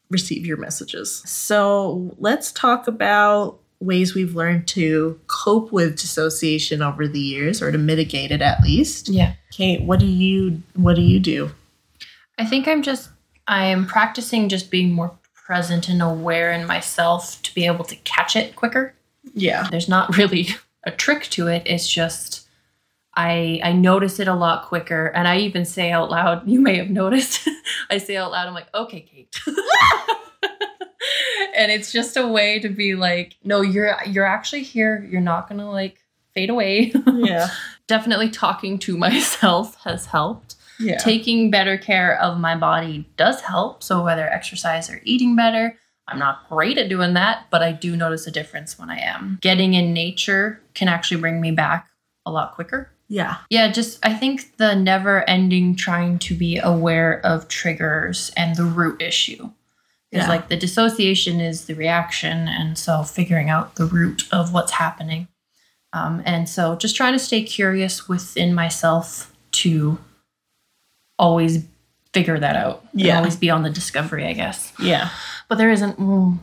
receive your messages. So let's talk about ways we've learned to cope with dissociation over the years or to mitigate it at least. yeah. Kayte, what do you what do you do? I think I'm just I am practicing just being more present and aware in myself to be able to catch it quicker. Yeah. There's not really a trick to it. It's just I I notice it a lot quicker and I even say out loud, you may have noticed. I say out loud, I'm like, okay, Kayte. and it's just a way to be like, no, you're you're actually here. You're not gonna like fade away. Yeah. Definitely talking to myself has helped Yeah. taking better care of my body does help. So whether exercise or eating better, I'm not great at doing that, but I do notice a difference when I am. Getting in nature can actually bring me back a lot quicker. yeah. Yeah, just I think the never ending trying to be aware of triggers and the root issue. Because Yeah. like the dissociation is the reaction, and so figuring out the root of what's happening. Um, and so just trying to stay curious within myself to always figure that out. and Yeah. always be on the discovery, I guess. Yeah. But there isn't, mm,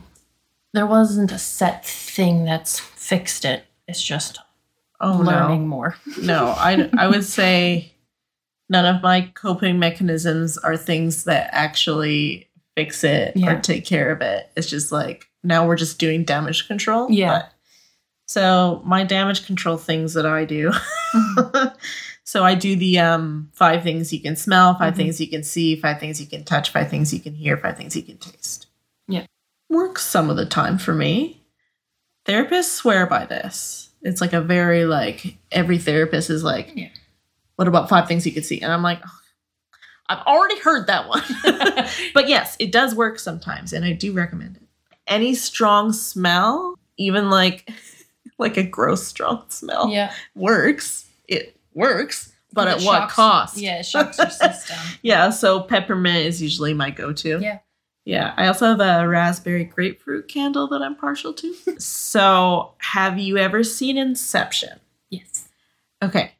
there wasn't a set thing that's fixed it. It's just Oh learning more. no. No, I I would say none of my coping mechanisms are things that actually fix it Yeah. or take care of it. It's just like now we're just doing damage control. Yeah. But- so my damage control things that I do. so I do the um five things you can smell, 5 Mhm. things you can see, five things you can touch, five things you can hear, five things you can taste. Yeah. Works some of the time for me. Therapists swear by this. It's like a very like every therapist is like, Yeah. what about five things you can see? And I'm like, "Oh, I've already heard that one. but yes, it does work sometimes, and I do recommend it. Any strong smell, even like like a gross strong smell, yeah. works. It works, but at what shocks- cost? Yeah, it shocks your system. Yeah, so peppermint is usually my go-to. Yeah. Yeah, I also have a raspberry grapefruit candle that I'm partial to. so, have you ever seen Inception? Yes. Okay.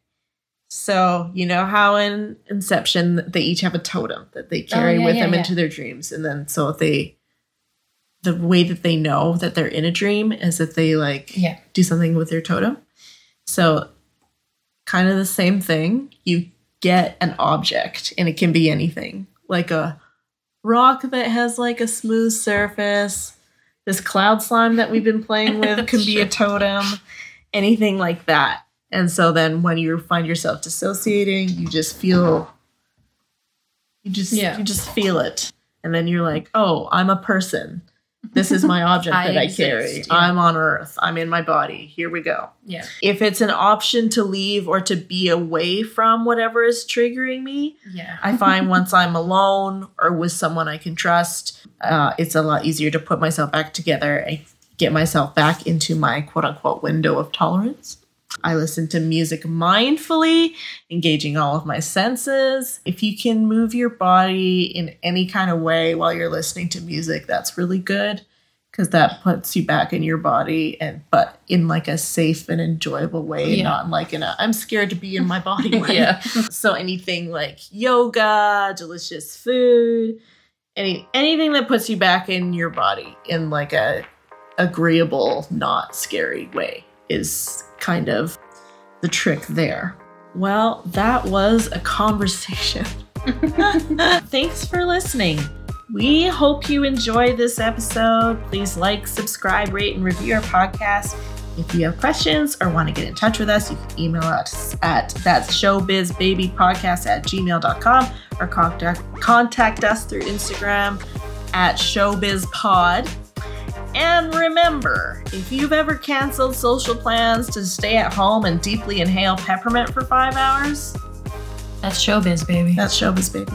So, you know how in Inception they each have a totem that they oh, carry Oh, yeah, with yeah, them yeah. into their dreams. And then, so if they, the way that they know that they're in a dream is that they like do something with their totem. So, kind of the same thing. You get an object, and it can be anything like a rock that has like a smooth surface. This cloud slime that we've been playing with can be a totem, anything like that. And so then when you find yourself dissociating, you just feel you just Yeah. you just feel it. And then you're like, "Oh, I'm a person. This is my object I that I exist, carry. yeah. I'm on earth. I'm in my body. Here we go." Yeah. If it's an option to leave or to be away from whatever is triggering me, Yeah. I find once I'm alone or with someone I can trust, uh, it's a lot easier to put myself back together and get myself back into my quote unquote window of tolerance. I listen to music mindfully, engaging all of my senses. If you can move your body in any kind of way while you're listening to music, that's really good because that puts you back in your body and but in like a safe and enjoyable way, Yeah. not like in a I'm scared to be in my body way. yeah. So anything like yoga, delicious food, any anything that puts you back in your body in like a agreeable, not scary way is kind of the trick there. Well, that was a conversation. Thanks for listening. We hope you enjoyed this episode. Please like, subscribe, rate, and review our podcast. If you have questions or want to get in touch with us, you can email us at that's showbizbabypodcast at gmail.com or contact, contact us through Instagram at showbizpod. And remember, if you've ever canceled social plans to stay at home and deeply inhale peppermint for five hours, That's showbiz, baby. that's showbiz, baby.